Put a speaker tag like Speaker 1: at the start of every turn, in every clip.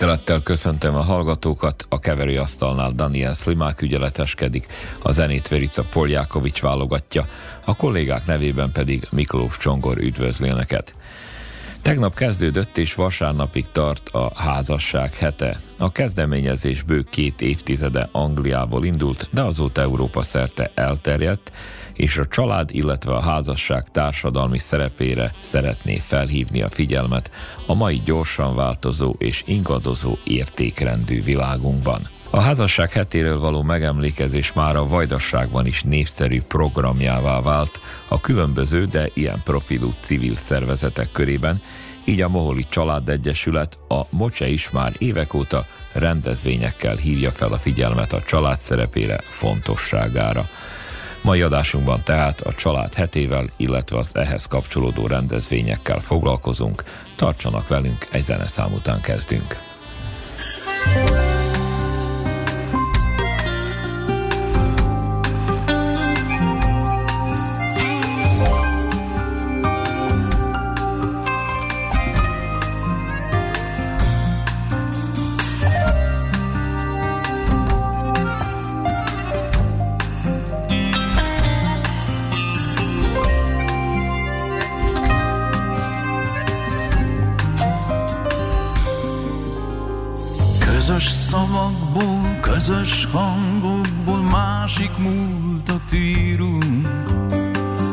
Speaker 1: Tisztelettel köszöntöm a hallgatókat, a keverőasztalnál Daniel Slimák ügyeleteskedik, a zenét Verica Poljákovics válogatja, a kollégák nevében pedig Miklós Csongor üdvözli Önöket. Tegnap kezdődött és vasárnapig tart a házasság hete. A kezdeményezés bő két évtizede Angliából indult, de azóta Európa szerte elterjedt, és a család, illetve a házasság társadalmi szerepére szeretné felhívni a figyelmet a mai gyorsan változó és ingadozó értékrendű világunkban. A házasság hetéről való megemlékezés már a Vajdasságban is népszerű programjává vált a különböző, de ilyen profilú civil szervezetek körében, így a Moholi Családegyesület, a Mocse is már évek óta rendezvényekkel hívja fel a figyelmet a család szerepére, fontosságára. Mai adásunkban tehát a család hetével, illetve az ehhez kapcsolódó rendezvényekkel foglalkozunk. Tartsanak velünk, egy zeneszám után kezdünk. thank you
Speaker 2: Közös hangokból másik múltat írunk.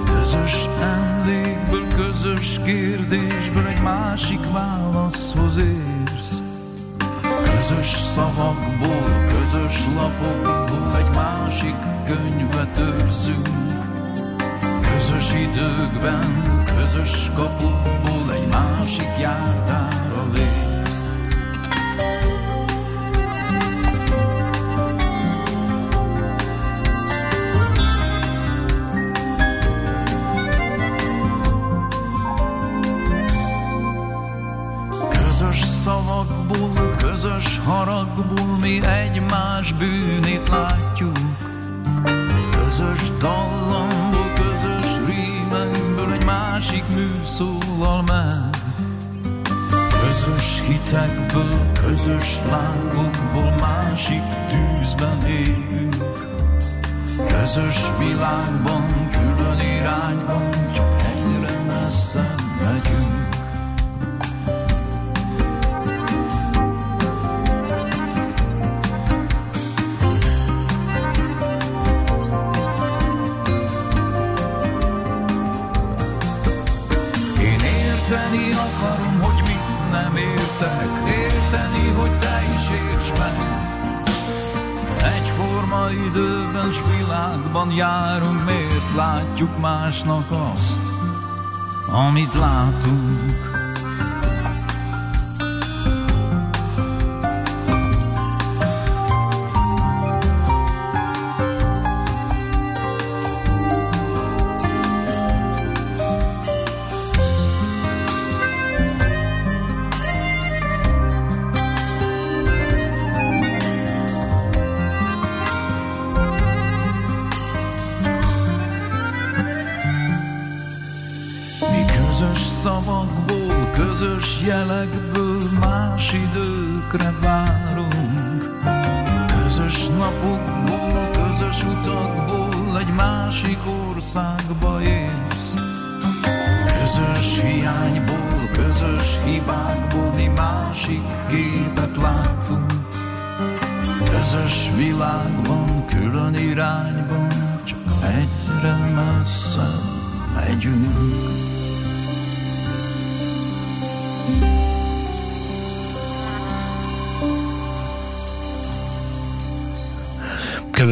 Speaker 2: Közös emlékből, közös kérdésből egy másik válaszhoz érsz. Közös szavakból, közös lapokból egy másik könyvet őrzünk. Közös időkben, közös kapukból egy másik jártára lép haragból mi egymás bűnét látjuk. Közös dallamból, közös rímekből egy másik mű szólal meg. Közös hitekből, közös lángokból másik tűzben élünk. Közös világban, külön irányban, csak egyre messze megyünk. Időben s világban járunk, miért látjuk másnak azt, amit látunk.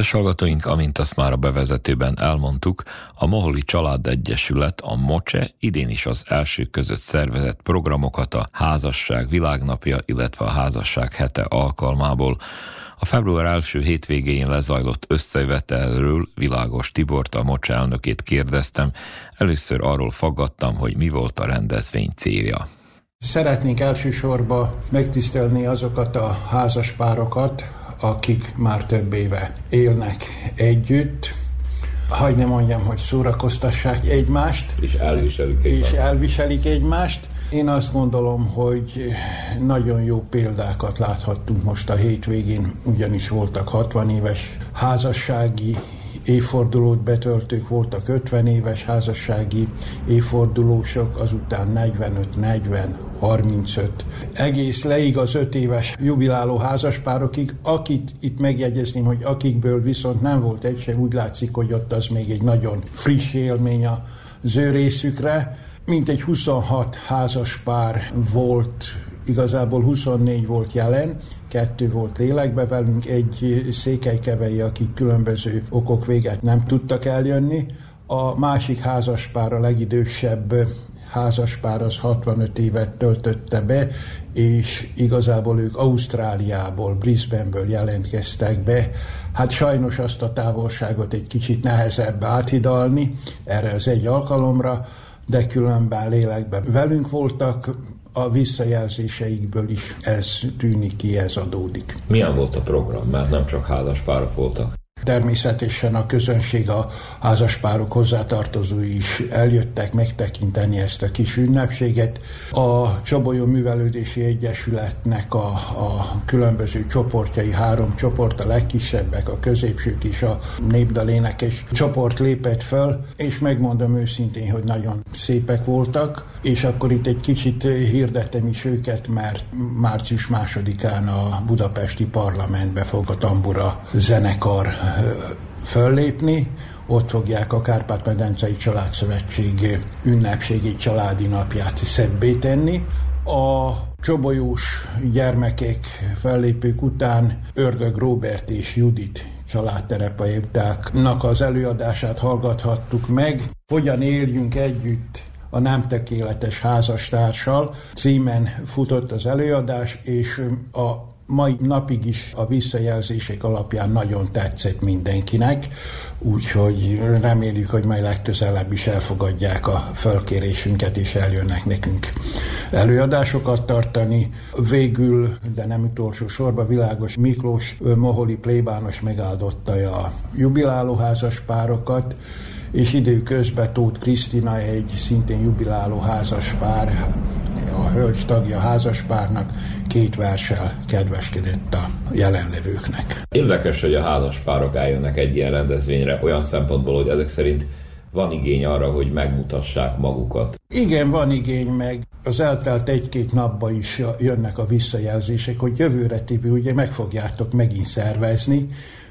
Speaker 1: Kedves hallgatóink, amint azt már a bevezetőben elmondtuk, a Moholi Család Egyesület, a MOCSE idén is az első között szervezett programokat a házasság világnapja, illetve a házasság hete alkalmából A február első hétvégén lezajlott összevetelről Világos Tibort, a Mocsa elnökét kérdeztem, először arról faggattam, hogy mi volt a rendezvény célja.
Speaker 3: Szeretnénk elsősorban megtisztelni azokat a házaspárokat, akik már több éve élnek együtt, hagyd ne mondjam, hogy szórakoztassák egymást.
Speaker 1: És elviselik
Speaker 3: egymást. És elviselik egymást. Én azt gondolom, hogy nagyon jó példákat láthattunk most a hétvégén, ugyanis voltak 60 éves házassági évfordulót betöltők voltak 50 éves házassági évfordulósok, azután 45, 40, 35, egész leig az 5 éves jubiláló házaspárokig, akit itt megjegyezném, hogy akikből viszont nem volt egy se, úgy látszik, hogy ott az még egy nagyon friss élmény a ő részükre, mint egy 26 házaspár volt igazából 24 volt jelen, kettő volt lélekbe velünk, egy székelykevei, akik különböző okok véget nem tudtak eljönni. A másik házaspár, a legidősebb házaspár az 65 évet töltötte be, és igazából ők Ausztráliából, Brisbaneből jelentkeztek be. Hát sajnos azt a távolságot egy kicsit nehezebb áthidalni erre az egy alkalomra, de különben lélekben velünk voltak, a visszajelzéseikből is ez tűnik ki, ez adódik.
Speaker 1: Milyen volt a program? Mert nem csak házaspárok voltak.
Speaker 3: Természetesen a közönség, a házaspárok hozzátartozói is eljöttek megtekinteni ezt a kis ünnepséget. A Csabolyó Művelődési Egyesületnek a, a különböző csoportjai, három csoport, a legkisebbek, a középsők is a népdalénekes csoport lépett föl, és megmondom őszintén, hogy nagyon szépek voltak, és akkor itt egy kicsit hirdettem is őket, mert március másodikán a budapesti parlamentbe fog a tambura zenekar föllépni, ott fogják a Kárpát-medencei Családszövetség ünnepségi családi napját szebbé tenni. A csobolyós gyermekek fellépők után Ördög Robert és Judit családterapeutáknak az előadását hallgathattuk meg. Hogyan éljünk együtt a nem tökéletes házastársal címen futott az előadás, és a mai napig is a visszajelzések alapján nagyon tetszett mindenkinek, úgyhogy reméljük, hogy majd legközelebb is elfogadják a fölkérésünket, és eljönnek nekünk előadásokat tartani. Végül, de nem utolsó sorba, Világos Miklós Moholi plébános megáldotta a jubiláló házas párokat, és időközben Tóth Krisztina egy szintén jubiláló házaspár, a hölgy tagja házaspárnak két versel kedveskedett a jelenlevőknek.
Speaker 1: Érdekes, hogy a házaspárok eljönnek egy ilyen rendezvényre olyan szempontból, hogy ezek szerint van igény arra, hogy megmutassák magukat.
Speaker 3: Igen, van igény, meg az eltelt egy-két napba is jönnek a visszajelzések, hogy jövőre Tibi, ugye meg fogjátok megint szervezni,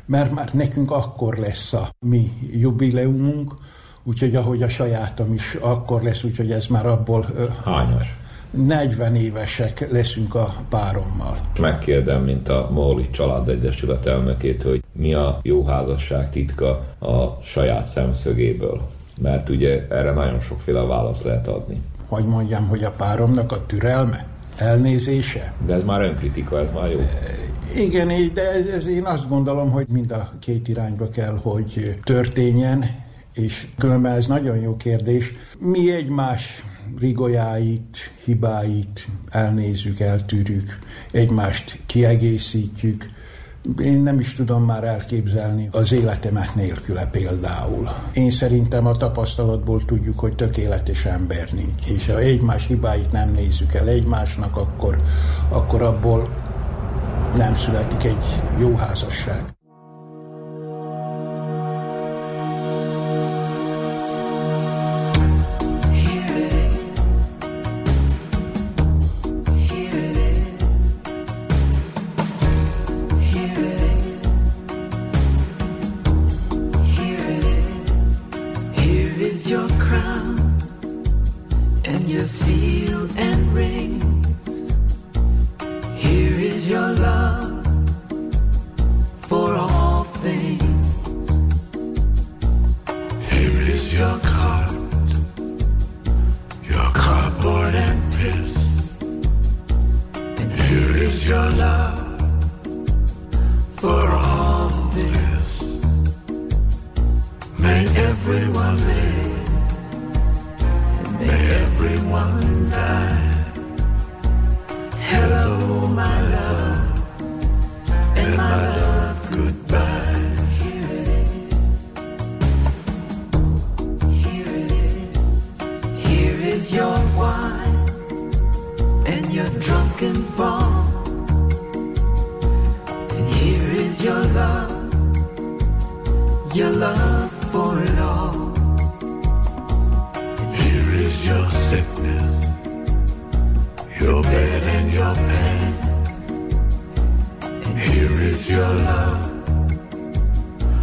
Speaker 3: mert már nekünk akkor lesz a mi jubileumunk, úgyhogy ahogy a sajátom is akkor lesz, úgyhogy ez már abból...
Speaker 1: Hányas?
Speaker 3: 40 évesek leszünk a párommal.
Speaker 1: Megkérdem, mint a Móli Család Egyesület elnökét, hogy mi a jó házasság titka a saját szemszögéből. Mert ugye erre nagyon sokféle választ lehet adni.
Speaker 3: Hogy mondjam, hogy a páromnak a türelme, elnézése.
Speaker 1: De ez már önkritika, ez már jó.
Speaker 3: Igen, de ez, ez én azt gondolom, hogy mind a két irányba kell, hogy történjen, és különben ez nagyon jó kérdés. Mi egymás rigolyáit, hibáit elnézzük, eltűrjük, egymást kiegészítjük. Én nem is tudom már elképzelni az életemet nélküle például. Én szerintem a tapasztalatból tudjuk, hogy tökéletes ember nincs. És ha egymás hibáit nem nézzük el egymásnak, akkor, akkor abból nem születik egy jó házasság.
Speaker 4: Your drunken fall. And here is your love, your love for it all. And here is your sickness your bed and your pain. And here is your love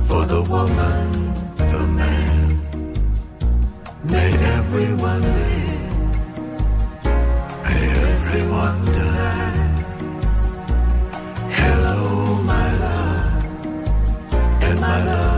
Speaker 4: for the woman, the man. May everyone live, Hello, my love, and my love,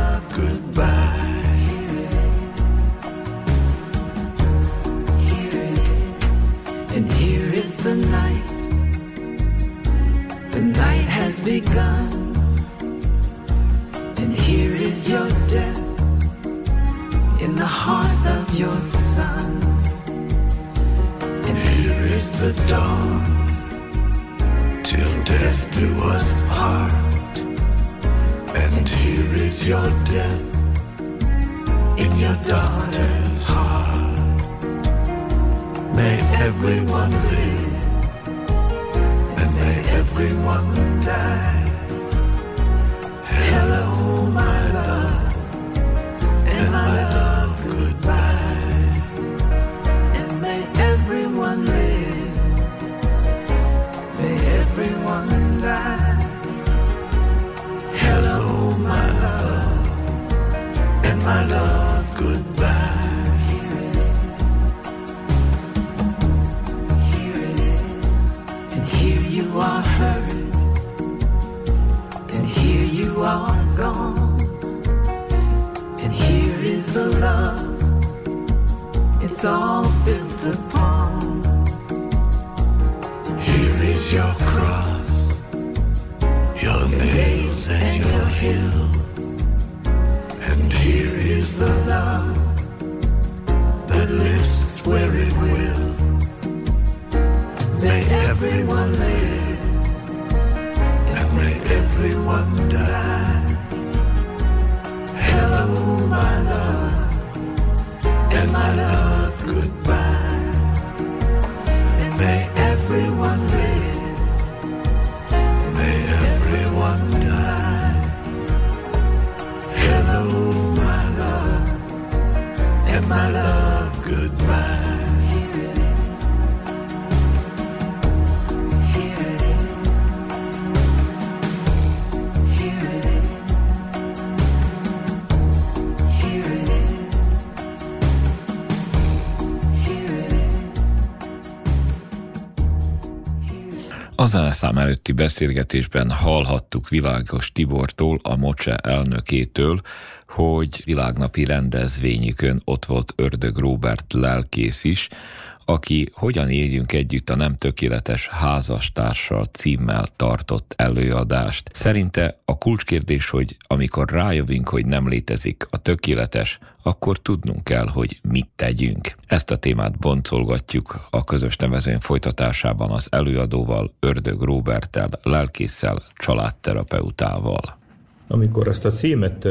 Speaker 4: your death in your daughter's heart. May everyone live and may everyone die.
Speaker 1: A zeneszám előtti beszélgetésben hallhattuk Világos Tibortól, a Mocse elnökétől, hogy világnapi rendezvényükön ott volt Ördög Róbert lelkész is, aki Hogyan éljünk együtt a nem tökéletes házastársal címmel tartott előadást. Szerinte a kulcskérdés, hogy amikor rájövünk, hogy nem létezik a tökéletes, akkor tudnunk kell, hogy mit tegyünk. Ezt a témát boncolgatjuk a közös nevezőn folytatásában az előadóval, Ördög Róbertel, lelkésszel, családterapeutával.
Speaker 5: Amikor ezt a címet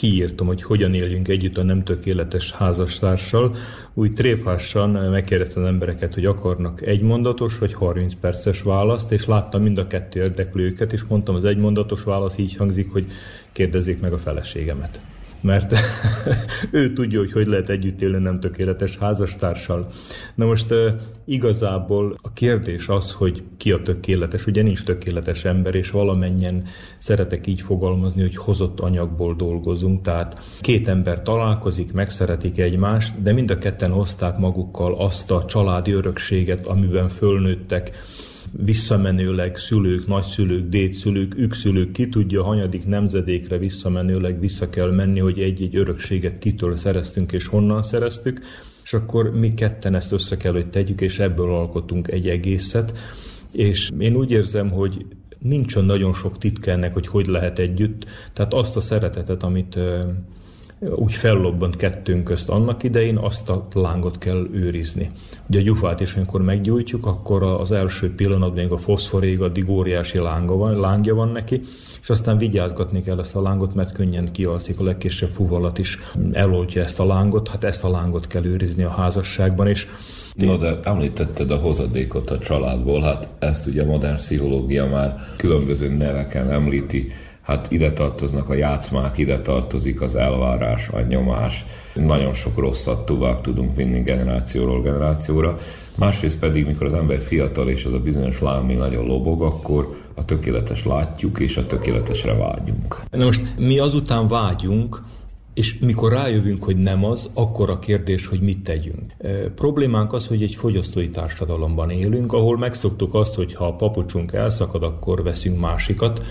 Speaker 5: kiírtam, hogy hogyan éljünk együtt a nem tökéletes házastársal, úgy tréfásan megkérdeztem embereket, hogy akarnak egymondatos vagy 30 perces választ, és láttam mind a kettő érdeklőket, és mondtam, az egymondatos válasz így hangzik, hogy kérdezzék meg a feleségemet mert ő tudja, hogy hogy lehet együtt élni nem tökéletes házastársal. Na most igazából a kérdés az, hogy ki a tökéletes. Ugye nincs tökéletes ember, és valamennyien szeretek így fogalmazni, hogy hozott anyagból dolgozunk. Tehát két ember találkozik, megszeretik egymást, de mind a ketten hozták magukkal azt a családi örökséget, amiben fölnőttek, visszamenőleg szülők, nagyszülők, dédszülők, ükszülők, ki tudja, hanyadik nemzedékre visszamenőleg vissza kell menni, hogy egy-egy örökséget kitől szereztünk és honnan szereztük, és akkor mi ketten ezt össze kell, hogy tegyük, és ebből alkotunk egy egészet. És én úgy érzem, hogy nincsen nagyon sok titka ennek, hogy hogy lehet együtt. Tehát azt a szeretetet, amit úgy fellobbant kettőnk közt annak idején, azt a lángot kell őrizni. Ugye a gyufát is, amikor meggyújtjuk, akkor az első pillanatban a foszforég, addig óriási lánga van, lángja van neki, és aztán vigyázgatni kell ezt a lángot, mert könnyen kialszik, a legkisebb fuvalat is eloltja ezt a lángot, hát ezt a lángot kell őrizni a házasságban, és
Speaker 1: No, de említetted a hozadékot a családból, hát ezt ugye a modern pszichológia már különböző neveken említi, hát ide tartoznak a játszmák, ide tartozik az elvárás, a nyomás, nagyon sok rosszat tovább tudunk vinni generációról generációra, másrészt pedig, mikor az ember fiatal és az a bizonyos lám még nagyon lobog, akkor a tökéletes látjuk, és a tökéletesre vágyunk.
Speaker 5: Na most mi azután vágyunk, és mikor rájövünk, hogy nem az, akkor a kérdés, hogy mit tegyünk. E, problémánk az, hogy egy fogyasztói társadalomban élünk, ahol megszoktuk azt, hogy ha a papucsunk elszakad, akkor veszünk másikat,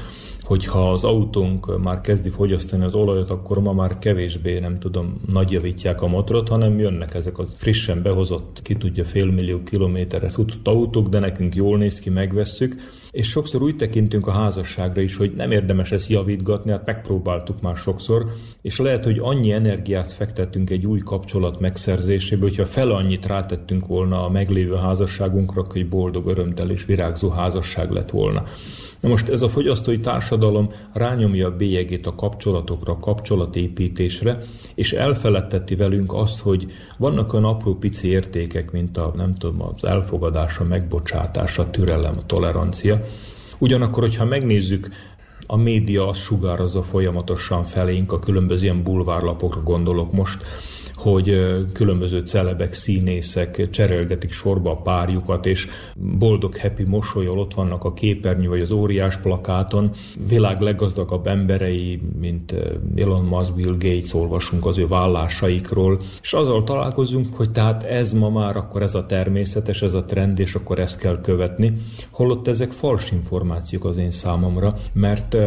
Speaker 5: hogyha az autónk már kezdi fogyasztani az olajat, akkor ma már kevésbé, nem tudom, nagyjavítják a motorot, hanem jönnek ezek a frissen behozott, ki tudja, félmillió kilométerre futott autók, de nekünk jól néz ki, megvesszük, és sokszor úgy tekintünk a házasságra is, hogy nem érdemes ezt javítgatni, hát megpróbáltuk már sokszor, és lehet, hogy annyi energiát fektettünk egy új kapcsolat megszerzésébe, hogyha fel annyit rátettünk volna a meglévő házasságunkra, hogy boldog, örömtel és virágzó házasság lett volna. Na most ez a fogyasztói társadalom rányomja a bélyegét a kapcsolatokra, a kapcsolatépítésre, és elfeledteti velünk azt, hogy vannak olyan apró pici értékek, mint a, nem tudom, az elfogadása, megbocsátása, a türelem, a tolerancia. Ugyanakkor, hogyha megnézzük a média azt sugározza folyamatosan felénk, a különböző ilyen bulvárlapokra gondolok most, hogy különböző celebek, színészek cserélgetik sorba a párjukat, és boldog, happy mosolyol ott vannak a képernyő vagy az óriás plakáton. Világ leggazdagabb emberei, mint Elon Musk, Bill Gates, olvasunk az ő vállásaikról, és azzal találkozunk, hogy tehát ez ma már akkor ez a természetes, ez a trend, és akkor ezt kell követni, holott ezek fals információk az én számomra, mert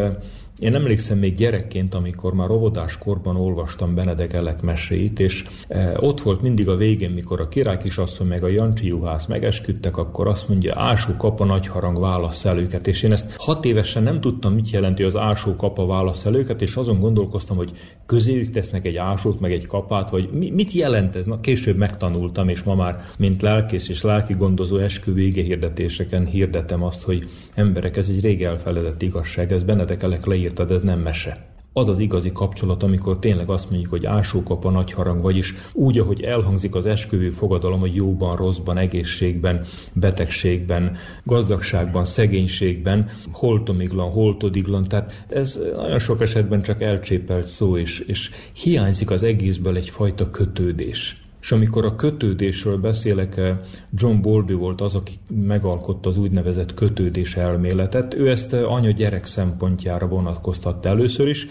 Speaker 5: én emlékszem még gyerekként, amikor már óvodás korban olvastam Benedek Elek meséit, és e, ott volt mindig a végén, mikor a király kisasszony meg a Jancsi juhász megesküdtek, akkor azt mondja, ásó kapa nagy harang válasz el őket. És én ezt hat évesen nem tudtam, mit jelenti az ásó kapa válasz el őket, és azon gondolkoztam, hogy közéjük tesznek egy ásót, meg egy kapát, vagy mi, mit jelent ez? Na, később megtanultam, és ma már, mint lelkész és lelki gondozó eskü hirdetéseken hirdetem azt, hogy emberek, ez egy rég elfeledett igazság, ez Benedek Elek leír írtad, ez nem mese. Az az igazi kapcsolat, amikor tényleg azt mondjuk, hogy ásókap a nagy harang, vagyis úgy, ahogy elhangzik az esküvő fogadalom, hogy jóban, rosszban, egészségben, betegségben, gazdagságban, szegénységben, holtomiglan, holtodiglan, tehát ez nagyon sok esetben csak elcsépelt szó, és, és hiányzik az egészből egyfajta kötődés. És amikor a kötődésről beszélek, eh, John Bowlby volt az, aki megalkotta az úgynevezett kötődés elméletet. Ő ezt eh, anya-gyerek szempontjára vonatkoztatta először is.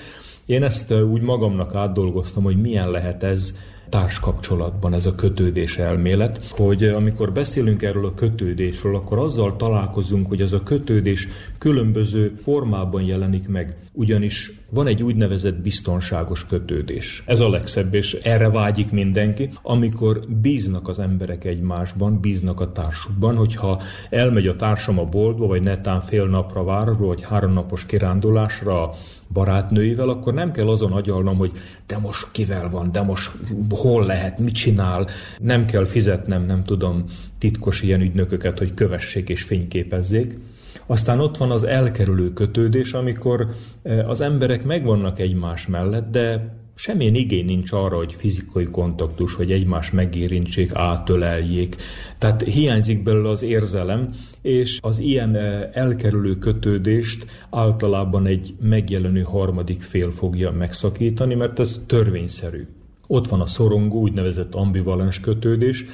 Speaker 5: Én ezt eh, úgy magamnak átdolgoztam, hogy milyen lehet ez társkapcsolatban ez a kötődés elmélet, hogy amikor beszélünk erről a kötődésről, akkor azzal találkozunk, hogy ez a kötődés különböző formában jelenik meg. Ugyanis van egy úgynevezett biztonságos kötődés. Ez a legszebb, és erre vágyik mindenki, amikor bíznak az emberek egymásban, bíznak a társukban, hogyha elmegy a társam a boltba, vagy netán fél napra várról, vagy három napos kirándulásra a barátnőivel, akkor nem kell azon agyalnom, hogy de most kivel van, de most hol lehet, mit csinál, nem kell fizetnem, nem tudom, titkos ilyen ügynököket, hogy kövessék és fényképezzék, aztán ott van az elkerülő kötődés, amikor eh, az emberek megvannak egymás mellett, de semmilyen igény nincs arra, hogy fizikai kontaktus, hogy egymás megérintsék, átöleljék. Tehát hiányzik belőle az érzelem, és az ilyen eh, elkerülő kötődést általában egy megjelenő harmadik fél fogja megszakítani, mert ez törvényszerű. Ott van a szorongó, úgynevezett ambivalens kötődés,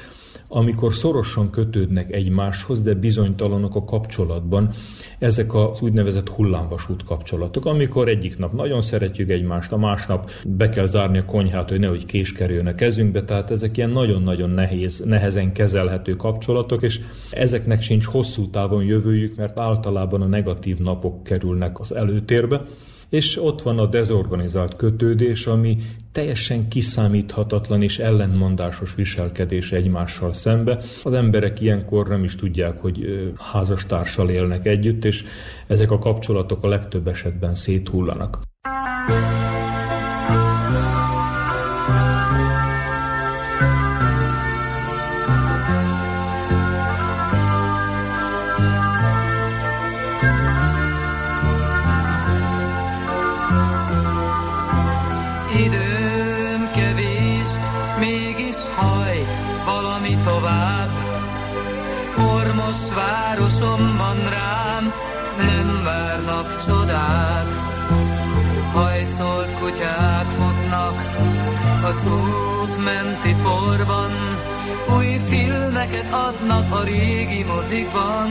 Speaker 5: amikor szorosan kötődnek egymáshoz, de bizonytalanok a kapcsolatban. Ezek az úgynevezett hullámvasút kapcsolatok, amikor egyik nap nagyon szeretjük egymást, a másnap be kell zárni a konyhát, hogy nehogy kés kerüljön a kezünkbe, tehát ezek ilyen nagyon-nagyon nehéz, nehezen kezelhető kapcsolatok, és ezeknek sincs hosszú távon jövőjük, mert általában a negatív napok kerülnek az előtérbe és ott van a dezorganizált kötődés, ami teljesen kiszámíthatatlan és ellenmondásos viselkedés egymással szembe. Az emberek ilyenkor nem is tudják, hogy házastársal élnek együtt, és ezek a kapcsolatok a legtöbb esetben széthullanak.
Speaker 6: Csodák. Hajszolt kutyák futnak az út menti porban, új filmeket adnak a régi mozikban.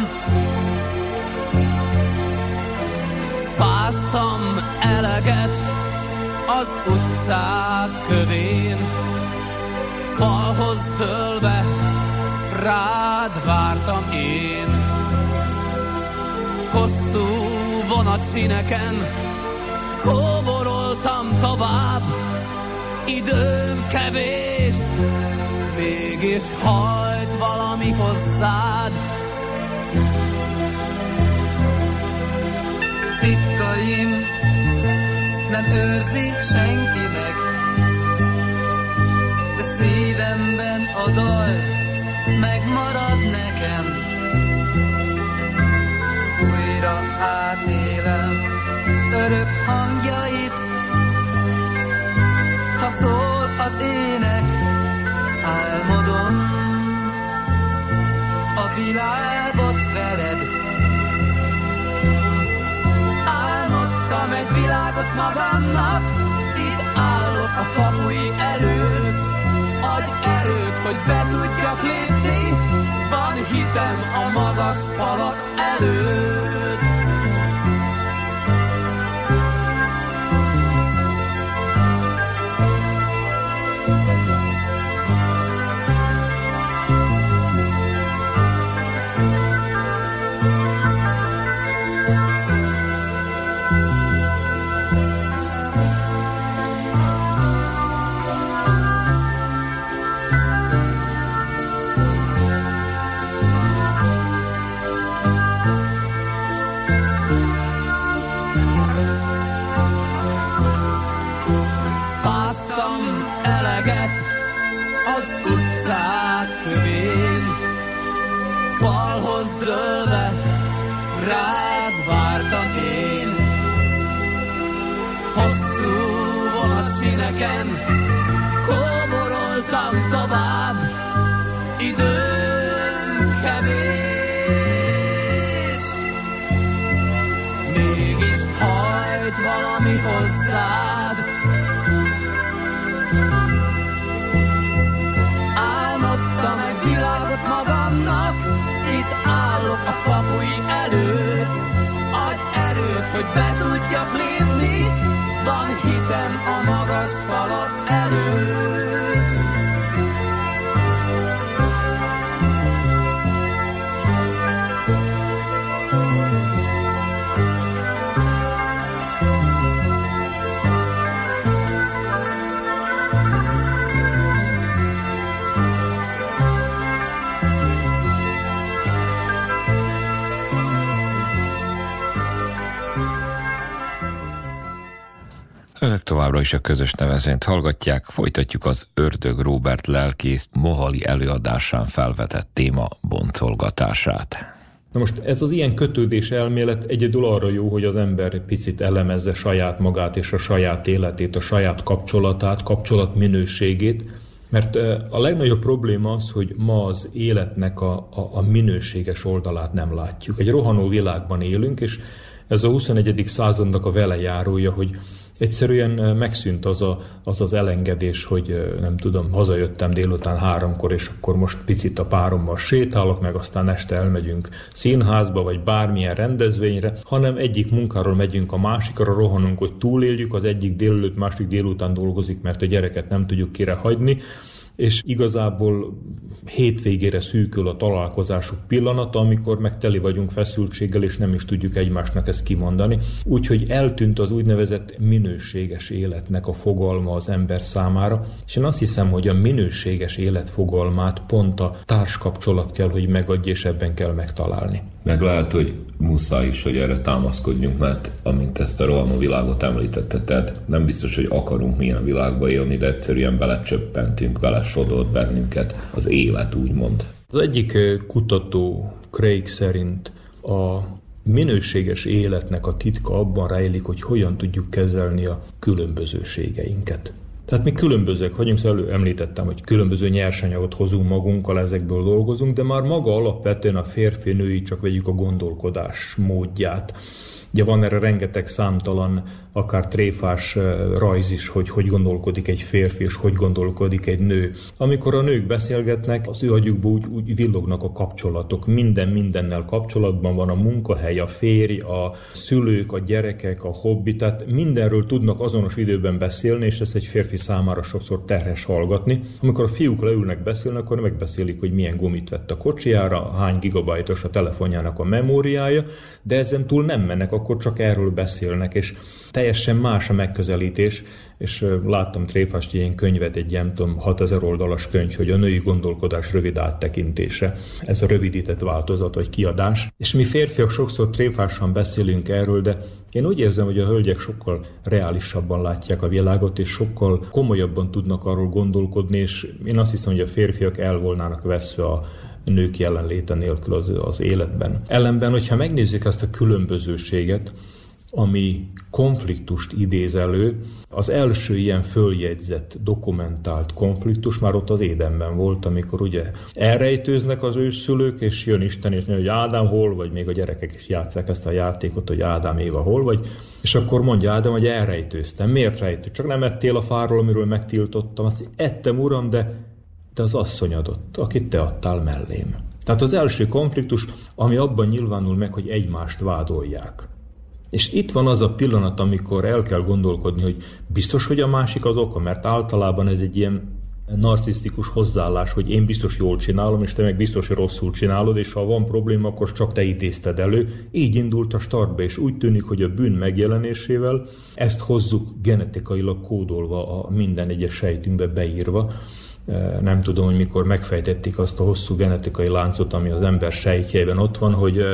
Speaker 7: Fáztam eleget az utcák kövén, falhoz dőlve rád vártam én. Hosszú vonatszíneken kóboroltam tovább, időm kevés, mégis hajt valami hozzád.
Speaker 6: Titkaim nem őrzi senki meg, de szívemben a dal megmarad nekem. Hangjait, ha szól az ének, álmodom a világot veled.
Speaker 7: Álmodtam egy világot magamnak, itt állok a kapui előtt. Adj erőt, hogy be tudjak lépni, van hitem a magas falak előtt. Az utcák kövén, falhoz dőlve rád vártam én. Hosszú vonatszíneken kóboroltam tovább, időm hitem
Speaker 1: továbbra is a közös nevezént hallgatják, folytatjuk az Ördög Róbert lelkész Mohali előadásán felvetett téma boncolgatását.
Speaker 5: Na most ez az ilyen kötődés elmélet egyedül arra jó, hogy az ember picit elemezze saját magát és a saját életét, a saját kapcsolatát, kapcsolat minőségét, mert a legnagyobb probléma az, hogy ma az életnek a, a, a minőséges oldalát nem látjuk. Egy rohanó világban élünk, és ez a 21. századnak a velejárója, hogy egyszerűen megszűnt az, a, az az elengedés, hogy nem tudom, hazajöttem délután háromkor, és akkor most picit a párommal sétálok, meg aztán este elmegyünk színházba, vagy bármilyen rendezvényre, hanem egyik munkáról megyünk a másikra, rohanunk, hogy túléljük, az egyik délelőtt, másik délután dolgozik, mert a gyereket nem tudjuk kire hagyni, és igazából hétvégére szűkül a találkozásuk pillanata, amikor meg teli vagyunk feszültséggel, és nem is tudjuk egymásnak ezt kimondani. Úgyhogy eltűnt az úgynevezett minőséges életnek a fogalma az ember számára, és én azt hiszem, hogy a minőséges élet fogalmát pont a társkapcsolat kell, hogy megadja, és ebben kell megtalálni.
Speaker 1: Meg lehet, hogy muszáj is, hogy erre támaszkodjunk, mert amint ezt a rohanó világot említette, tehát nem biztos, hogy akarunk milyen világba élni, de egyszerűen belecsöppentünk, belesodort bennünket az élet, úgymond.
Speaker 5: Az egyik kutató Craig szerint a minőséges életnek a titka abban rejlik, hogy hogyan tudjuk kezelni a különbözőségeinket. Tehát mi különbözőek vagyunk, szóval elő említettem, hogy különböző nyersanyagot hozunk magunkkal, ezekből dolgozunk, de már maga alapvetően a férfi-női, csak vegyük a gondolkodás módját. Ugye van erre rengeteg számtalan, akár tréfás rajz is, hogy hogy gondolkodik egy férfi, és hogy gondolkodik egy nő. Amikor a nők beszélgetnek, az ő agyukból úgy, úgy villognak a kapcsolatok. Minden mindennel kapcsolatban van a munkahely, a férj, a szülők, a gyerekek, a hobbi, tehát mindenről tudnak azonos időben beszélni, és ez egy férfi számára sokszor terhes hallgatni. Amikor a fiúk leülnek beszélni, akkor megbeszélik, hogy milyen gumit vett a kocsijára, hány gigabajtos a telefonjának a memóriája, de ezen túl nem mennek, akkor csak erről beszélnek, és teljesen más a megközelítés, és láttam Tréfást ilyen könyvet, egy nem tudom, 6000 oldalas könyv, hogy a női gondolkodás rövid áttekintése. Ez a rövidített változat vagy kiadás. És mi férfiak sokszor tréfásan beszélünk erről, de én úgy érzem, hogy a hölgyek sokkal reálisabban látják a világot, és sokkal komolyabban tudnak arról gondolkodni, és én azt hiszem, hogy a férfiak el volnának veszve a nők jelenléte nélkül az, az életben. Ellenben, hogyha megnézzük ezt a különbözőséget, ami konfliktust idéz elő. Az első ilyen följegyzett, dokumentált konfliktus már ott az édenben volt, amikor ugye elrejtőznek az őszülők, és jön Isten, és mondja, hogy Ádám hol vagy, még a gyerekek is játszák ezt a játékot, hogy Ádám Éva hol vagy, és akkor mondja Ádám, hogy elrejtőztem. Miért rejtő? Csak nem ettél a fáról, amiről megtiltottam. Azt ettem, uram, de de az asszony adott, akit te adtál mellém. Tehát az első konfliktus, ami abban nyilvánul meg, hogy egymást vádolják. És itt van az a pillanat, amikor el kell gondolkodni, hogy biztos, hogy a másik az oka, mert általában ez egy ilyen narcisztikus hozzáállás, hogy én biztos jól csinálom, és te meg biztos, hogy rosszul csinálod, és ha van probléma, akkor csak te idézted elő. Így indult a startba, és úgy tűnik, hogy a bűn megjelenésével ezt hozzuk genetikailag kódolva, a minden egyes sejtünkbe beírva, nem tudom, hogy mikor megfejtették azt a hosszú genetikai láncot, ami az ember sejtjeiben ott van, hogy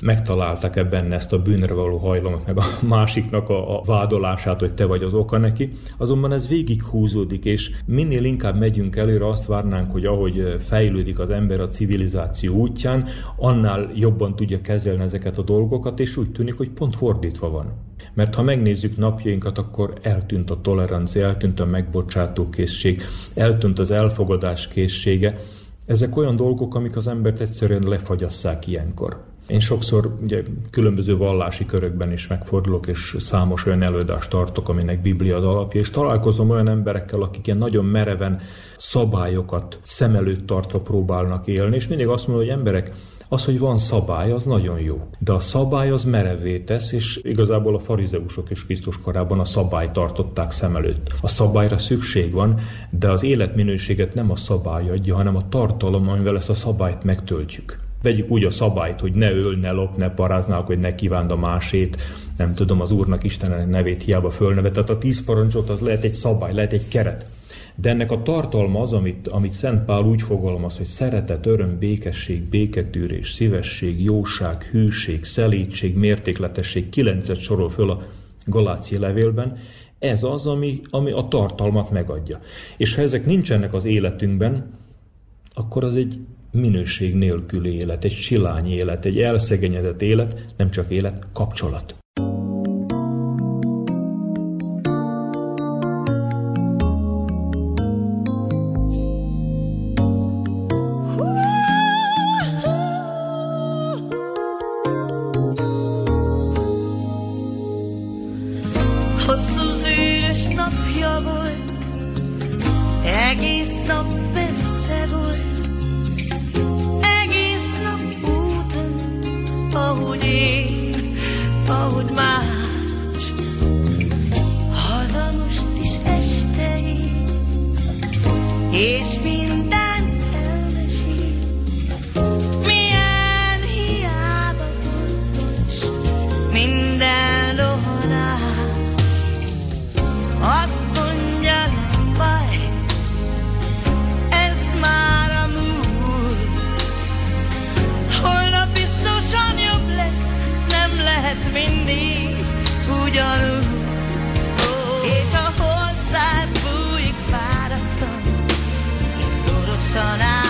Speaker 5: megtaláltak-e benne ezt a bűnre való hajlamot, meg a másiknak a, a vádolását, hogy te vagy az oka neki. Azonban ez végig húzódik, és minél inkább megyünk előre, azt várnánk, hogy ahogy fejlődik az ember a civilizáció útján, annál jobban tudja kezelni ezeket a dolgokat, és úgy tűnik, hogy pont fordítva van. Mert ha megnézzük napjainkat, akkor eltűnt a tolerancia, eltűnt a megbocsátó készség, eltűnt az elfogadás készsége. Ezek olyan dolgok, amik az embert egyszerűen lefagyasszák ilyenkor. Én sokszor ugye, különböző vallási körökben is megfordulok, és számos olyan előadást tartok, aminek Biblia az alapja, és találkozom olyan emberekkel, akik ilyen nagyon mereven szabályokat szem előtt tartva próbálnak élni, és mindig azt mondom, hogy emberek, az, hogy van szabály, az nagyon jó. De a szabály az merevé tesz, és igazából a farizeusok is Krisztus korában a szabályt tartották szem előtt. A szabályra szükség van, de az életminőséget nem a szabály adja, hanem a tartalom, amivel ezt a szabályt megtöltjük vegyük úgy a szabályt, hogy ne öl, ne lop, ne paráznál, hogy ne kívánd a másét, nem tudom, az Úrnak Istenek nevét hiába fölnevet. Tehát a tíz parancsot az lehet egy szabály, lehet egy keret. De ennek a tartalma az, amit, amit Szent Pál úgy fogalmaz, hogy szeretet, öröm, békesség, béketűrés, szívesség, jóság, hűség, szelítség, mértékletesség, kilencet sorol föl a Galácia levélben, ez az, ami, ami a tartalmat megadja. És ha ezek nincsenek az életünkben, akkor az egy minőség nélküli élet, egy silány élet, egy elszegenyedett élet, nem csak élet, kapcsolat.
Speaker 8: És a 空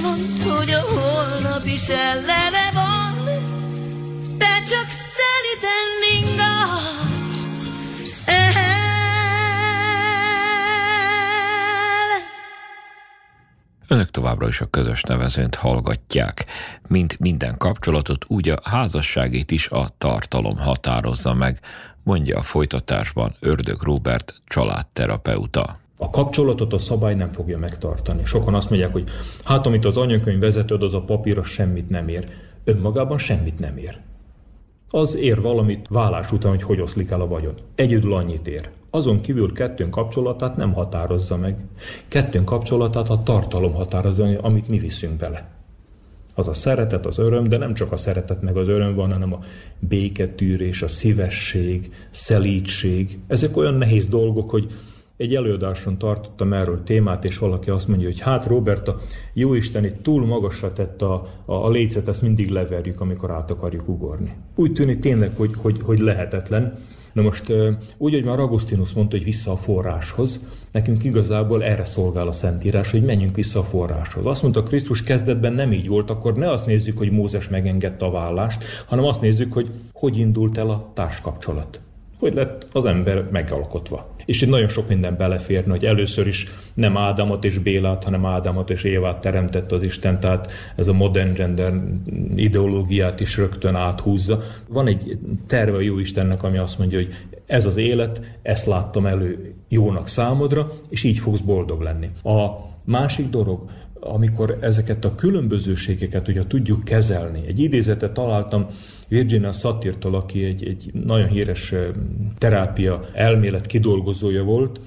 Speaker 8: mondd, hogy a holnap is ellene van, de csak szeliden ringasd el.
Speaker 1: Önök továbbra is a közös nevezőnt hallgatják. Mint minden kapcsolatot, úgy a házasságét is a tartalom határozza meg, mondja a folytatásban Ördög Robert családterapeuta.
Speaker 5: A kapcsolatot a szabály nem fogja megtartani. Sokan azt mondják, hogy hát amit az anyakönyv vezetőd, az a papír, az semmit nem ér. Önmagában semmit nem ér. Az ér valamit vállás után, hogy hogy oszlik el a vagyon. Egyedül annyit ér. Azon kívül kettőnk kapcsolatát nem határozza meg. Kettőnk kapcsolatát a tartalom határozza, amit mi viszünk bele. Az a szeretet, az öröm, de nem csak a szeretet meg az öröm van, hanem a béketűrés, a szívesség, szelítség. Ezek olyan nehéz dolgok, hogy egy előadáson tartottam erről témát, és valaki azt mondja, hogy hát Robert, a Jóisten itt túl magasra tett a, a, a lécet, ezt mindig leverjük, amikor át akarjuk ugorni. Úgy tűnik tényleg, hogy, hogy, hogy lehetetlen. Na most úgy, hogy már Augustinus mondta, hogy vissza a forráshoz, nekünk igazából erre szolgál a Szentírás, hogy menjünk vissza a forráshoz. Azt mondta, Krisztus kezdetben nem így volt, akkor ne azt nézzük, hogy Mózes megengedte a vállást, hanem azt nézzük, hogy hogy indult el a társkapcsolat. Hogy lett az ember megalkotva. És itt nagyon sok minden beleférne, hogy először is nem Ádámot és Bélát, hanem Ádámot és Évát teremtett az Isten, tehát ez a modern gender ideológiát is rögtön áthúzza. Van egy terve a jó Istennek, ami azt mondja, hogy ez az élet, ezt láttam elő jónak számodra, és így fogsz boldog lenni. A másik dolog, amikor ezeket a különbözőségeket ugye tudjuk kezelni. Egy idézetet találtam Virginia Satirtól, aki egy, egy nagyon híres terápia elmélet kidolgozója volt.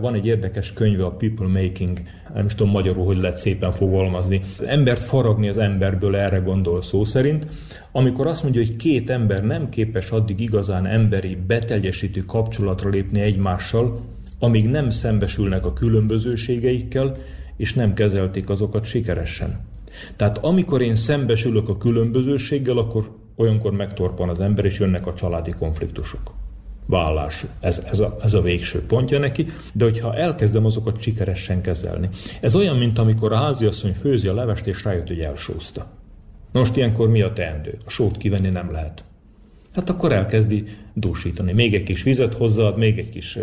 Speaker 5: Van egy érdekes könyve, a People Making, nem is tudom magyarul, hogy lehet szépen fogalmazni. Embert faragni az emberből, erre gondol szó szerint. Amikor azt mondja, hogy két ember nem képes addig igazán emberi, beteljesítő kapcsolatra lépni egymással, amíg nem szembesülnek a különbözőségeikkel, és nem kezelték azokat sikeresen. Tehát amikor én szembesülök a különbözőséggel, akkor olyankor megtorpan az ember, és jönnek a családi konfliktusok. Vállás. Ez, ez, a, ez a végső pontja neki, de hogyha elkezdem azokat sikeresen kezelni. Ez olyan, mint amikor a háziasszony főzi a levest, és rájött, hogy elsózta. Most ilyenkor mi a teendő? A sót kivenni nem lehet. Hát akkor elkezdi dúsítani. Még egy kis vizet hozzáad, még egy kis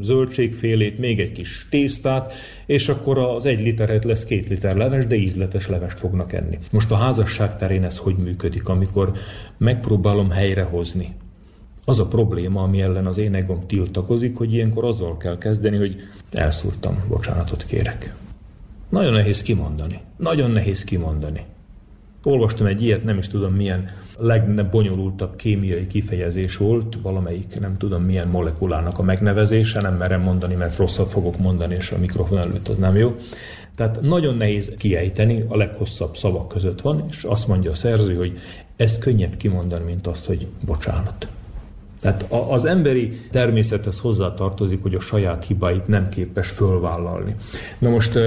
Speaker 5: zöldségfélét, még egy kis tésztát, és akkor az egy literet lesz két liter leves, de ízletes levest fognak enni. Most a házasság terén ez hogy működik, amikor megpróbálom helyrehozni az a probléma, ami ellen az én egom tiltakozik, hogy ilyenkor azzal kell kezdeni, hogy elszúrtam, bocsánatot kérek. Nagyon nehéz kimondani. Nagyon nehéz kimondani. Olvastam egy ilyet, nem is tudom milyen legbonyolultabb kémiai kifejezés volt, valamelyik nem tudom milyen molekulának a megnevezése, nem merem mondani, mert rosszat fogok mondani, és a mikrofon előtt az nem jó. Tehát nagyon nehéz kiejteni, a leghosszabb szavak között van, és azt mondja a szerző, hogy ez könnyebb kimondani, mint azt, hogy bocsánat. Tehát az emberi természethez hozzá tartozik, hogy a saját hibáit nem képes fölvállalni. Na most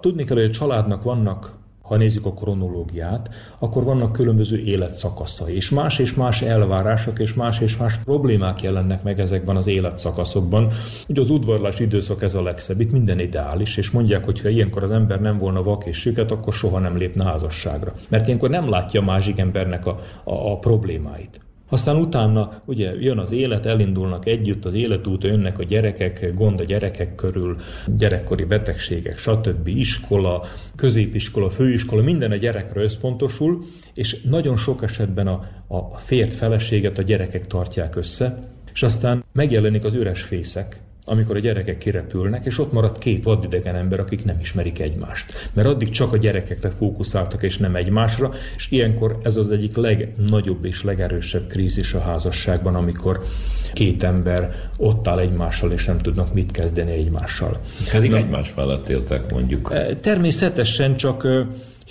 Speaker 5: tudni kell, hogy a családnak vannak ha nézzük a kronológiát, akkor vannak különböző életszakaszai, és más és más elvárások és más és más problémák jelennek meg ezekben az életszakaszokban. Ugye az udvarlás időszak ez a legszebb, itt minden ideális, és mondják, hogy ha ilyenkor az ember nem volna vak és süket, akkor soha nem lépne házasságra. Mert ilyenkor nem látja másik embernek a, a, a problémáit. Aztán utána ugye jön az élet, elindulnak együtt, az életút, jönnek a gyerekek, gond a gyerekek körül, gyerekkori betegségek, stb. iskola, középiskola, főiskola, minden a gyerekre összpontosul, és nagyon sok esetben a, a férj feleséget a gyerekek tartják össze, és aztán megjelenik az üres fészek, amikor a gyerekek kirepülnek, és ott maradt két vadidegen ember, akik nem ismerik egymást. Mert addig csak a gyerekekre fókuszáltak, és nem egymásra, és ilyenkor ez az egyik legnagyobb és legerősebb krízis a házasságban, amikor két ember ott áll egymással, és nem tudnak mit kezdeni egymással.
Speaker 1: Pedig Na, egymás mellett éltek mondjuk.
Speaker 5: E, természetesen csak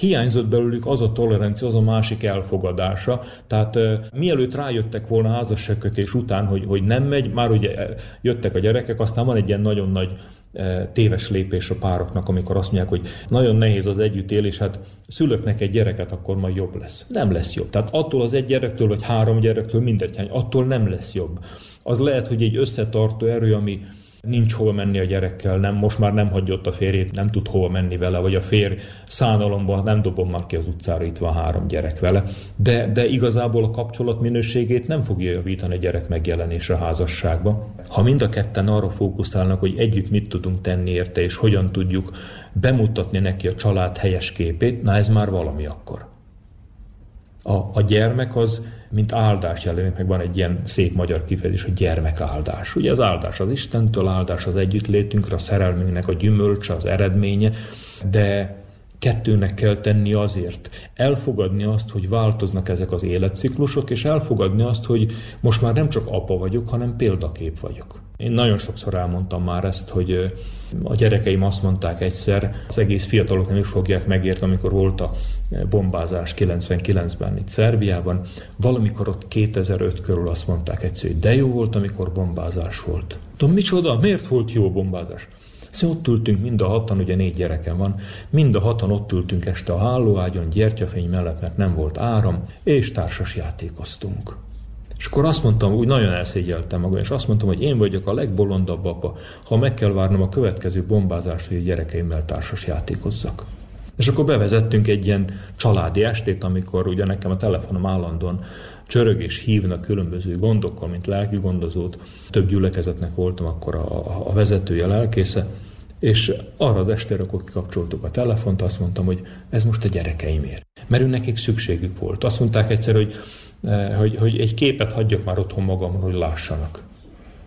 Speaker 5: hiányzott belőlük az a tolerancia, az a másik elfogadása. Tehát mielőtt rájöttek volna házasságkötés után, hogy, hogy nem megy, már ugye jöttek a gyerekek, aztán van egy ilyen nagyon nagy téves lépés a pároknak, amikor azt mondják, hogy nagyon nehéz az együttélés, hát szülök egy gyereket, akkor majd jobb lesz. Nem lesz jobb. Tehát attól az egy gyerektől, vagy három gyerektől mindegy, attól nem lesz jobb. Az lehet, hogy egy összetartó erő, ami nincs hova menni a gyerekkel, nem, most már nem hagyja ott a férjét, nem tud hova menni vele, vagy a férj szánalomban nem dobom már ki az utcára, itt van három gyerek vele. De, de igazából a kapcsolat minőségét nem fogja javítani a gyerek megjelenése a házasságba. Ha mind a ketten arra fókuszálnak, hogy együtt mit tudunk tenni érte, és hogyan tudjuk bemutatni neki a család helyes képét, na ez már valami akkor. A, a gyermek az mint áldás jelenik meg, van egy ilyen szép magyar kifejezés, hogy gyermekáldás. Ugye az áldás az Istentől, áldás az együttlétünkre, a szerelmünknek a gyümölcse, az eredménye, de kettőnek kell tenni azért. Elfogadni azt, hogy változnak ezek az életciklusok, és elfogadni azt, hogy most már nem csak apa vagyok, hanem példakép vagyok. Én nagyon sokszor elmondtam már ezt, hogy a gyerekeim azt mondták egyszer, az egész fiatalok nem is fogják megérteni, amikor volt a bombázás 99-ben itt Szerbiában, valamikor ott 2005 körül azt mondták egyszer, hogy de jó volt, amikor bombázás volt. Tudom, micsoda, miért volt jó bombázás? Szóval ott ültünk mind a hatan, ugye négy gyerekem van, mind a hatan ott ültünk este a hálóágyon, gyertyafény mellett, mert nem volt áram, és társas játékoztunk. És akkor azt mondtam, úgy nagyon elszégyeltem magam, és azt mondtam, hogy én vagyok a legbolondabb apa, ha meg kell várnom a következő bombázást, hogy a gyerekeimmel társas játékozzak. És akkor bevezettünk egy ilyen családi estét, amikor ugye nekem a telefonom állandóan csörög és hívnak különböző gondokkal, mint lelki gondozót. Több gyülekezetnek voltam akkor a, a, a lelkésze, és arra az estére, akkor kikapcsoltuk a telefont, azt mondtam, hogy ez most a gyerekeimért. Mert ő nekik szükségük volt. Azt mondták egyszer, hogy, eh, hogy, hogy egy képet hagyjak már otthon magamon, hogy lássanak.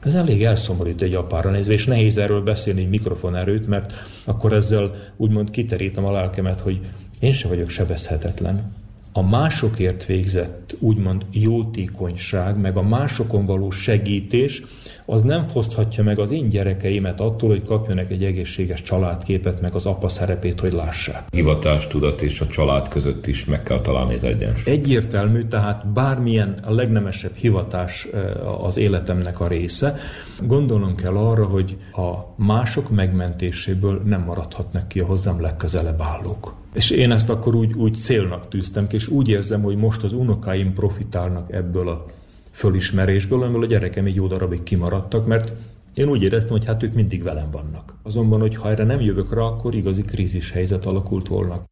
Speaker 5: Ez elég elszomorít egy apára nézve, és nehéz erről beszélni mikrofon erőt, mert akkor ezzel úgymond kiterítem a lelkemet, hogy én se vagyok sebezhetetlen a másokért végzett úgymond jótékonyság, meg a másokon való segítés, az nem foszthatja meg az én gyerekeimet attól, hogy kapjanak egy egészséges családképet, meg az apa szerepét, hogy lássák.
Speaker 1: Hivatástudat és a család között is meg kell találni az egyensúlyt.
Speaker 5: Egyértelmű, tehát bármilyen a legnemesebb hivatás az életemnek a része, gondolnom kell arra, hogy a mások megmentéséből nem maradhatnak ki a hozzám legközelebb állók. És én ezt akkor úgy, úgy célnak tűztem ki, és úgy érzem, hogy most az unokáim profitálnak ebből a fölismerésből, amiből a gyerekem egy jó darabig kimaradtak, mert én úgy éreztem, hogy hát ők mindig velem vannak. Azonban, hogy ha erre nem jövök rá, akkor igazi krízis helyzet alakult volna.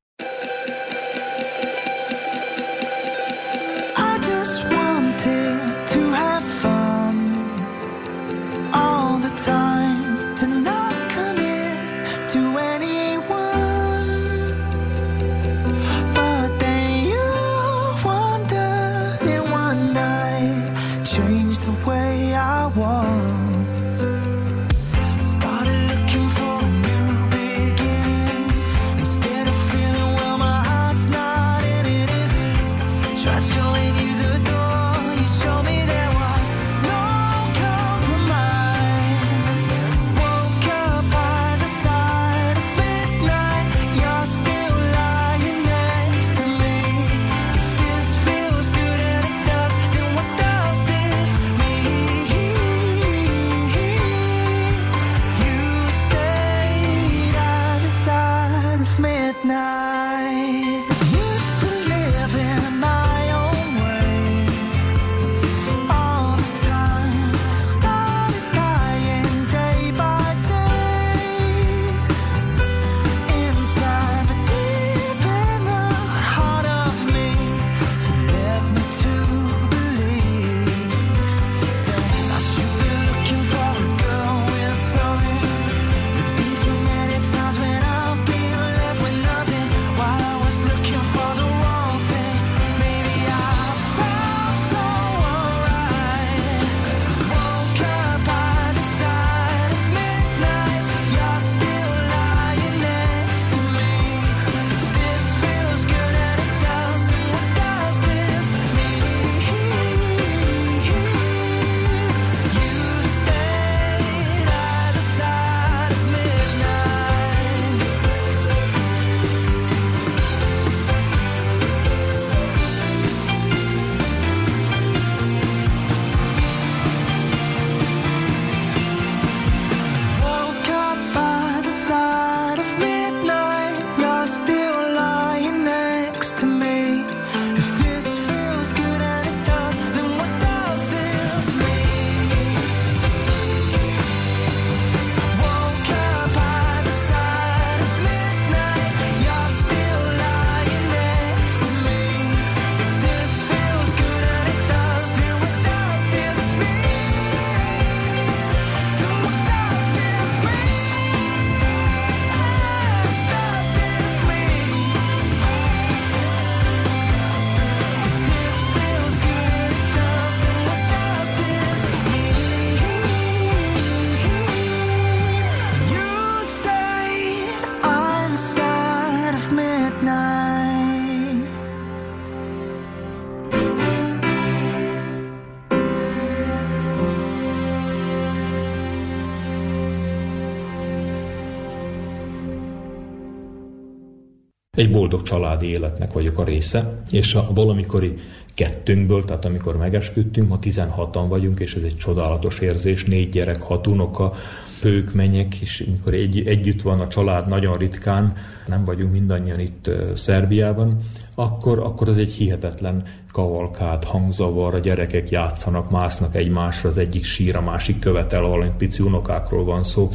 Speaker 5: Egy boldog családi életnek vagyok a része, és a valamikori kettőnkből, tehát amikor megesküdtünk, ma 16-an vagyunk, és ez egy csodálatos érzés, négy gyerek, hat unoka, pők, menyek, és amikor egy, együtt van a család nagyon ritkán, nem vagyunk mindannyian itt Szerbiában, akkor, akkor az egy hihetetlen kavalkád, hangzavar, a gyerekek játszanak, másznak egymásra, az egyik sír, a másik követel, valami pici unokákról van szó.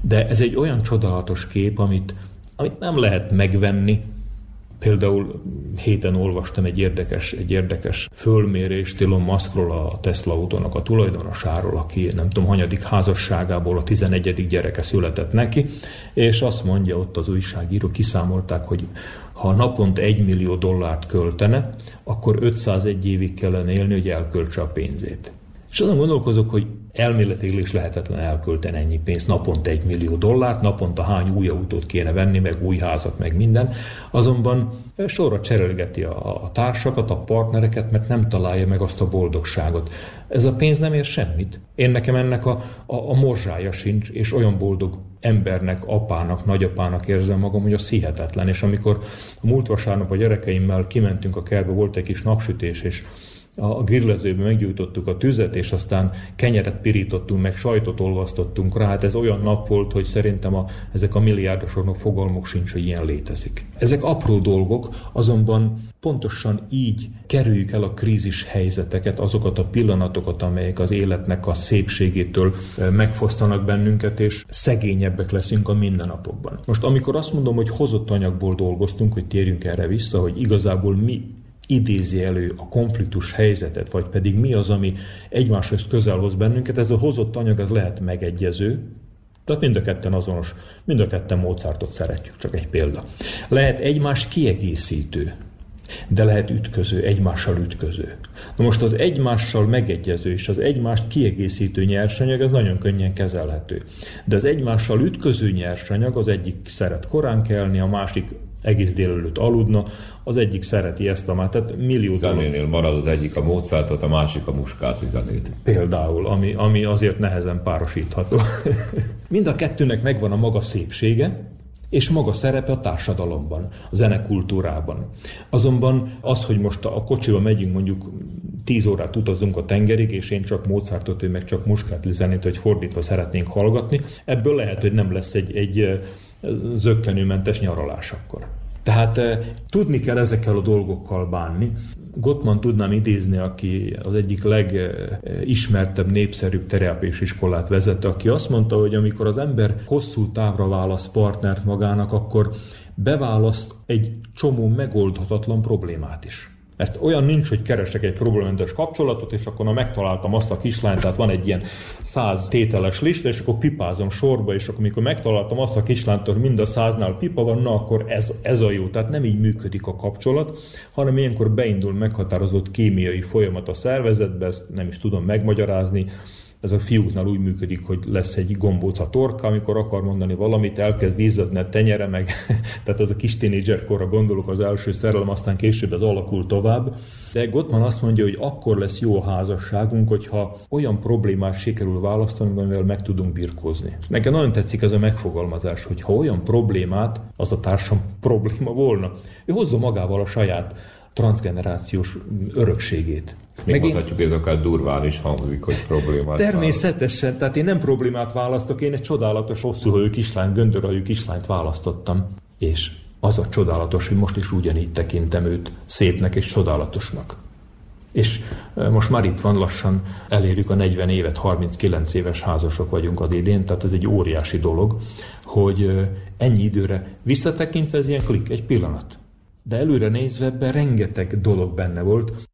Speaker 5: De ez egy olyan csodálatos kép, amit, amit nem lehet megvenni. Például héten olvastam egy érdekes, egy érdekes fölmérést Elon Muskról, a Tesla autónak a tulajdonosáról, aki nem tudom, hanyadik házasságából a 11. gyereke született neki, és azt mondja ott az újságíró, kiszámolták, hogy ha naponta 1 millió dollárt költene, akkor 501 évig kellene élni, hogy elköltse a pénzét. És azon gondolkozok, hogy elméletileg is lehetetlen elkölteni ennyi pénzt, naponta egy millió dollárt, naponta hány új autót kéne venni, meg új házat, meg minden. Azonban sorra cserélgeti a, a társakat, a partnereket, mert nem találja meg azt a boldogságot. Ez a pénz nem ér semmit. Én nekem ennek a, a, a morzsája sincs, és olyan boldog embernek, apának, nagyapának érzem magam, hogy az hihetetlen. És amikor a múlt vasárnap a gyerekeimmel kimentünk a kertbe, volt egy kis napsütés, és a grillezőbe meggyújtottuk a tüzet, és aztán kenyeret pirítottunk, meg sajtot olvasztottunk rá. Hát ez olyan nap volt, hogy szerintem a, ezek a milliárdosoknak fogalmuk sincs, hogy ilyen létezik. Ezek apró dolgok, azonban pontosan így kerüljük el a krízis helyzeteket, azokat a pillanatokat, amelyek az életnek a szépségétől megfosztanak bennünket, és szegényebbek leszünk a mindennapokban. Most amikor azt mondom, hogy hozott anyagból dolgoztunk, hogy térjünk erre vissza, hogy igazából mi idézi elő a konfliktus helyzetet, vagy pedig mi az, ami egymáshoz közel hoz bennünket, ez a hozott anyag az lehet megegyező, tehát mind a ketten azonos, mind a ketten Mozartot szeretjük, csak egy példa. Lehet egymás kiegészítő, de lehet ütköző, egymással ütköző. Na most az egymással megegyező és az egymást kiegészítő nyersanyag, ez nagyon könnyen kezelhető. De az egymással ütköző nyersanyag, az egyik szeret korán kelni, a másik egész délelőtt aludna, az egyik szereti ezt a már, tehát millió
Speaker 1: Zenénél marad az egyik a Mozartot, a másik a Muskáti zenét.
Speaker 5: Például, ami, ami azért nehezen párosítható. Mind a kettőnek megvan a maga szépsége, és maga szerepe a társadalomban, a zenekultúrában. Azonban az, hogy most a kocsiba megyünk, mondjuk 10 órát utazunk a tengerig, és én csak Mozartot, ő meg csak Muskátli zenét, vagy fordítva szeretnénk hallgatni, ebből lehet, hogy nem lesz egy, egy zöggenőmentes nyaralás akkor. Tehát eh, tudni kell ezekkel a dolgokkal bánni. Gottman tudnám idézni, aki az egyik legismertebb, népszerűbb terápiás iskolát vezette, aki azt mondta, hogy amikor az ember hosszú távra választ partnert magának, akkor beválaszt egy csomó megoldhatatlan problémát is. Mert olyan nincs, hogy keresek egy problémentes kapcsolatot, és akkor na megtaláltam azt a kislányt, tehát van egy ilyen száz tételes lista, és akkor pipázom sorba, és akkor amikor megtaláltam azt a kislányt, hogy mind a száznál pipa van, na akkor ez, ez a jó. Tehát nem így működik a kapcsolat, hanem ilyenkor beindul meghatározott kémiai folyamat a szervezetbe, ezt nem is tudom megmagyarázni, ez a fiúknál úgy működik, hogy lesz egy gombóc torka, amikor akar mondani valamit, elkezd izzadni a tenyere, meg tehát ez a kis tínédzserkorra gondolok az első szerelem, aztán később ez alakul tovább. De Gottman azt mondja, hogy akkor lesz jó a házasságunk, hogyha olyan problémát sikerül választani, amivel meg tudunk birkózni. Nekem nagyon tetszik ez a megfogalmazás, hogy ha olyan problémát, az a társam probléma volna. Ő hozza magával a saját transgenerációs örökségét.
Speaker 1: Még mondhatjuk, ez akár durván is hangzik, hogy problémát
Speaker 5: Természetesen, tehát én nem problémát választok, én egy csodálatos, hosszúhajú kislány, göndörhajú kislányt választottam. És az a csodálatos, hogy most is ugyanígy tekintem őt szépnek és csodálatosnak. És most már itt van, lassan elérjük a 40 évet, 39 éves házasok vagyunk az idén, tehát ez egy óriási dolog, hogy ennyi időre visszatekintve ez ilyen klik, egy pillanat. De előre nézve ebben rengeteg dolog benne volt,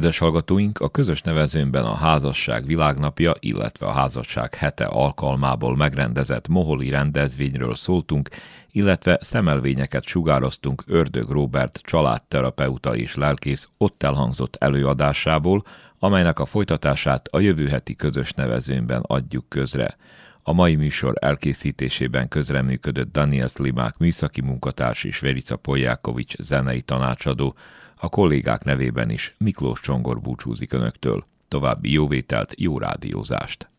Speaker 9: Kedves hallgatóink, a közös nevezőnben a házasság világnapja, illetve a házasság hete alkalmából megrendezett moholi rendezvényről szóltunk, illetve szemelvényeket sugároztunk Ördög Robert családterapeuta és lelkész ott elhangzott előadásából, amelynek a folytatását a jövő heti közös nevezőnben adjuk közre. A mai műsor elkészítésében közreműködött Daniel Slimák műszaki munkatárs és Verica Poljákovics zenei tanácsadó, a kollégák nevében is Miklós Csongor búcsúzik önöktől. További jóvételt, jó rádiózást!